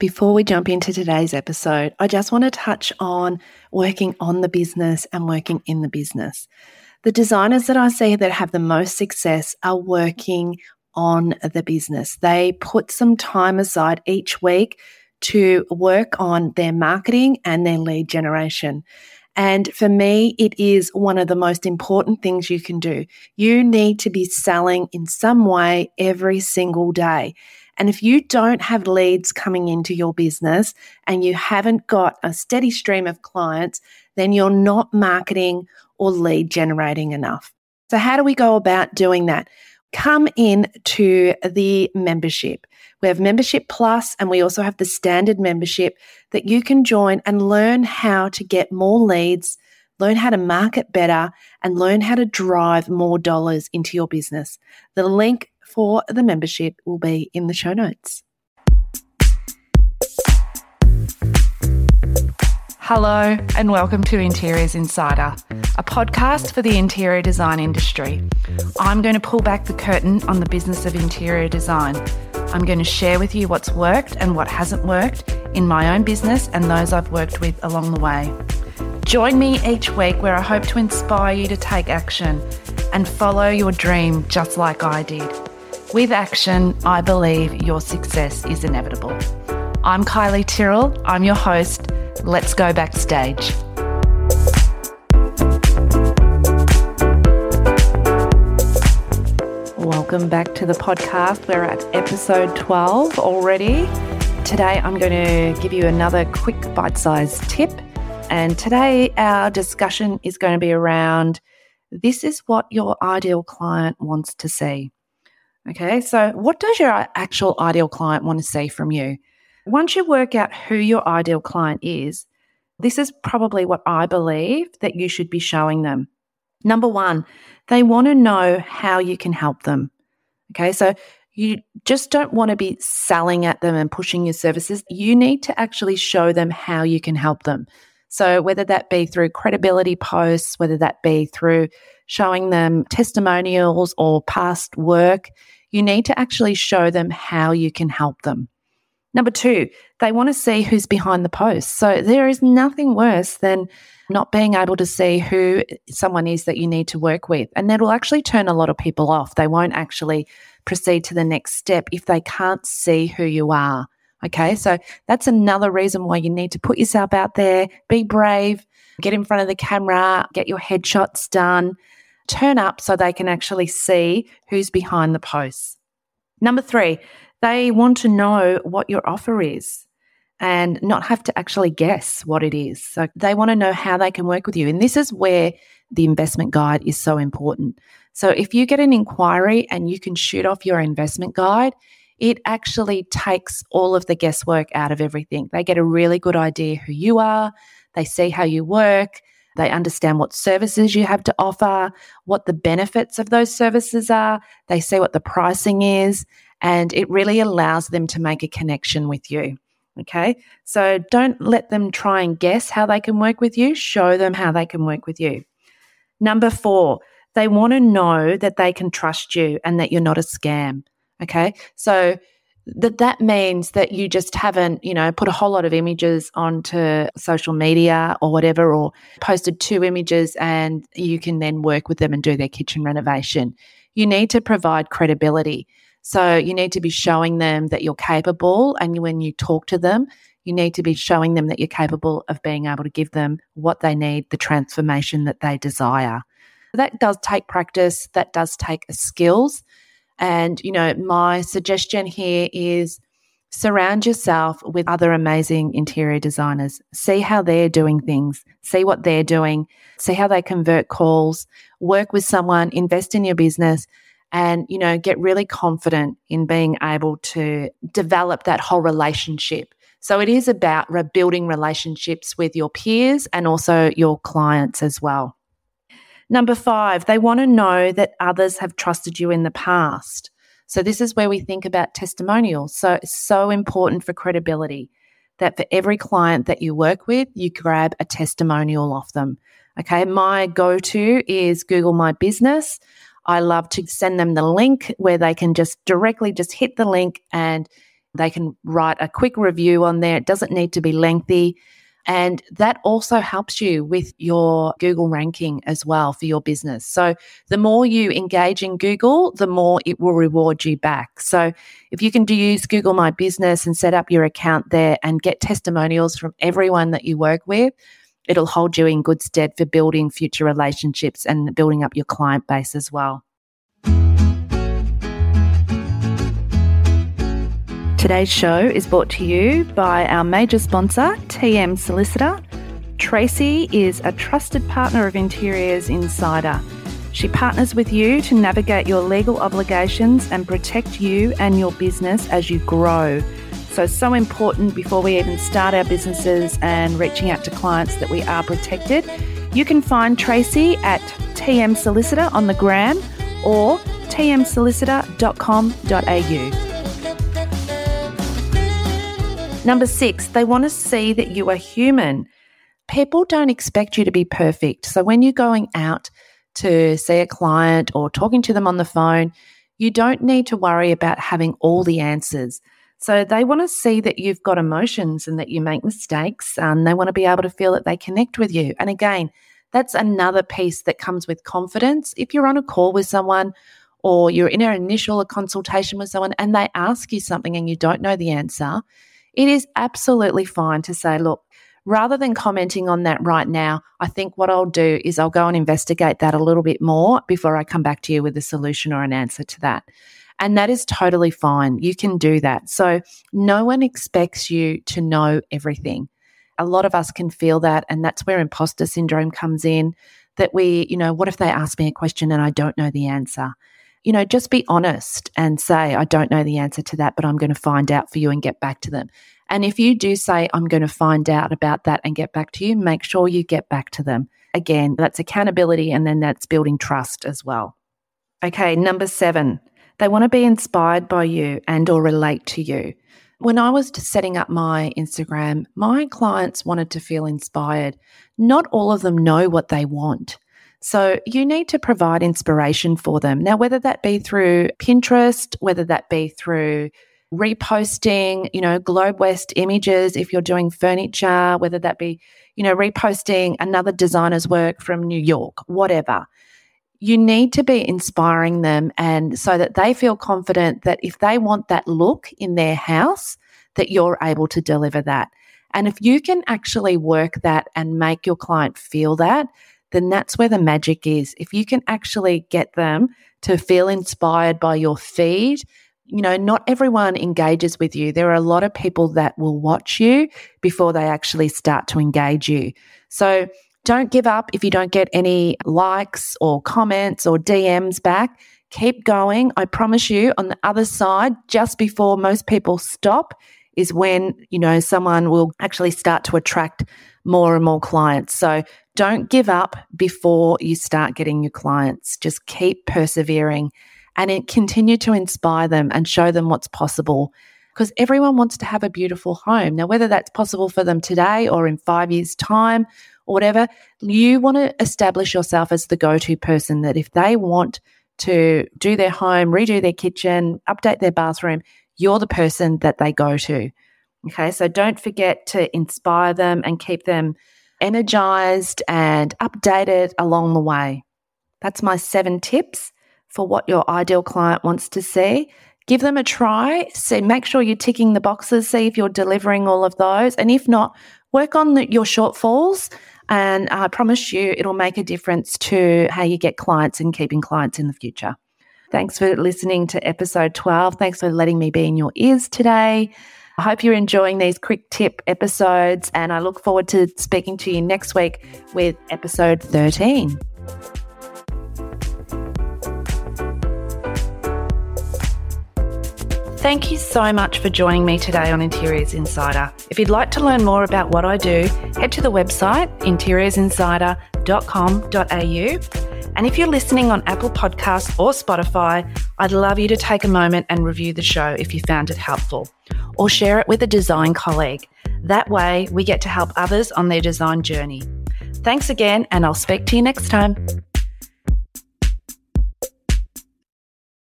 Before we jump into today's episode, I just want to touch on working on the business and working in the business. The designers that I see that have the most success are working on the business. They put some time aside each week to work on their marketing and their lead generation. And for me, it is one of the most important things you can do. You need to be selling in some way every single day. And if you don't have leads coming into your business and you haven't got a steady stream of clients, then you're not marketing or lead generating enough. So, how do we go about doing that? Come in to the membership. We have Membership Plus and we also have the standard membership that you can join and learn how to get more leads, learn how to market better, and learn how to drive more dollars into your business. The link for the membership will be in the show notes. Hello, and welcome to Interiors Insider, a podcast for the interior design industry. I'm going to pull back the curtain on the business of interior design. I'm going to share with you what's worked and what hasn't worked in my own business and those I've worked with along the way. Join me each week where I hope to inspire you to take action and follow your dream just like I did. With action, I believe your success is inevitable. I'm Kylie Tyrrell, I'm your host Let's go backstage. Welcome back to the podcast. We're at episode 12 already. Today, I'm going to give you another quick bite sized tip. And today, our discussion is going to be around this is what your ideal client wants to see. Okay, so what does your actual ideal client want to see from you? Once you work out who your ideal client is, this is probably what I believe that you should be showing them. Number one, they want to know how you can help them. Okay, so you just don't want to be selling at them and pushing your services. You need to actually show them how you can help them. So, whether that be through credibility posts, whether that be through showing them testimonials or past work, you need to actually show them how you can help them. Number two, they want to see who's behind the post. So there is nothing worse than not being able to see who someone is that you need to work with. And that will actually turn a lot of people off. They won't actually proceed to the next step if they can't see who you are. Okay. So that's another reason why you need to put yourself out there, be brave, get in front of the camera, get your headshots done, turn up so they can actually see who's behind the posts. Number three, they want to know what your offer is and not have to actually guess what it is. So they want to know how they can work with you. And this is where the investment guide is so important. So if you get an inquiry and you can shoot off your investment guide, it actually takes all of the guesswork out of everything. They get a really good idea who you are, they see how you work, they understand what services you have to offer, what the benefits of those services are, they see what the pricing is, and it really allows them to make a connection with you. Okay. So don't let them try and guess how they can work with you. Show them how they can work with you. Number four, they want to know that they can trust you and that you're not a scam. Okay. So that that means that you just haven't, you know, put a whole lot of images onto social media or whatever, or posted two images and you can then work with them and do their kitchen renovation. You need to provide credibility. So you need to be showing them that you're capable. And when you talk to them, you need to be showing them that you're capable of being able to give them what they need, the transformation that they desire. That does take practice, that does take skills. And, you know, my suggestion here is surround yourself with other amazing interior designers. See how they're doing things, see what they're doing, see how they convert calls, work with someone, invest in your business. And you know get really confident in being able to develop that whole relationship. So it is about rebuilding relationships with your peers and also your clients as well number 5 they want to know that others have trusted you in the past so this is where we think about testimonials so it's so important for credibility that for every client that you work with you grab a testimonial off them okay my go to is google my business I love to send them the link where they can just directly just hit the link and They can write a quick review on there. It doesn't need to be lengthy. And that also helps you with your Google ranking as well for your business. So the more you engage in Google, the more it will reward you back. So if you can do use Google My Business and set up your account there and get testimonials from everyone that you work with, it'll hold you in good stead for building future relationships and building up your client base as well. Today's show is brought to you by our major sponsor, TM Solicitor. Tracy is a trusted partner of Interiors Insider. She partners with you to navigate your legal obligations and protect you and your business as you grow. So, so important before we even start our businesses and reaching out to clients that we are protected. You can find Tracy at TM Solicitor on the gram or tmsolicitor.com.au. Number six, they want to see that you are human. People don't expect you to be perfect. So when you're going out to see a client or talking to them on the phone, you don't need to worry about having all the answers. So they want to see that you've got emotions and that you make mistakes and they want to be able to feel that they connect with you. And again, that's another piece that comes with confidence. If you're on a call with someone or you're in an initial consultation with someone and they ask you something and you don't know the answer, it is absolutely fine to say, look, rather than commenting on that right now, I think what I'll do is I'll go and investigate that a little bit more before I come back to you with a solution or an answer to that. And that is totally fine. You can do that. So no one expects you to know everything. A lot of us can feel that. And that's where imposter syndrome comes in that we, you know, what if they ask me a question and I don't know the answer? You know, just be honest and say, I don't know the answer to that, but I'm going to find out for you and get back to them. And if you do say, I'm going to find out about that and get back to you, make sure you get back to them. Again, that's accountability and then that's building trust as well. Okay, number seven, they want to be inspired by you and or relate to you. When I was setting up my Instagram, my clients wanted to feel inspired. Not all of them know what they want. So you need to provide inspiration for them. Now, whether that be through Pinterest, whether that be through reposting, you know, Globe West images, if you're doing furniture, whether that be, you know, reposting another designer's work from New York, whatever. You need to be inspiring them and so that they feel confident that if they want that look in their house, that you're able to deliver that. And if you can actually work that and make your client feel that, then that's where the magic is. If you can actually get them to feel inspired by your feed, you know, not everyone engages with you. There are a lot of people that will watch you before they actually start to engage you. So don't give up if you don't get any likes or comments or DMs back. Keep going. I promise you, on the other side, just before most people stop, is when, you know, someone will actually start to attract more and more clients. So don't give up before you start getting your clients. Just keep persevering and continue to inspire them and show them what's possible because everyone wants to have a beautiful home. Now, whether that's possible for them today or in five years' time or whatever, you want to establish yourself as the go to person that if they want to do their home, redo their kitchen, update their bathroom, you're the person that they go to. Okay, so don't forget to inspire them and keep them energized and updated along the way. That's my seven tips for what your ideal client wants to see. Give them a try. See, make sure you're ticking the boxes. See if you're delivering all of those. And if not, work on the, your shortfalls. And I promise you, it'll make a difference to how you get clients and keeping clients in the future. Thanks for listening to episode 12. Thanks for letting me be in your ears today. I hope you're enjoying these quick tip episodes, and I look forward to speaking to you next week with episode 13. Thank you so much for joining me today on Interiors Insider. If you'd like to learn more about what I do, head to the website interiorsinsider.com.au. And if you're listening on Apple Podcasts or Spotify, I'd love you to take a moment and review the show if you found it helpful or share it with a design colleague. That way, we get to help others on their design journey. Thanks again, and I'll speak to you next time.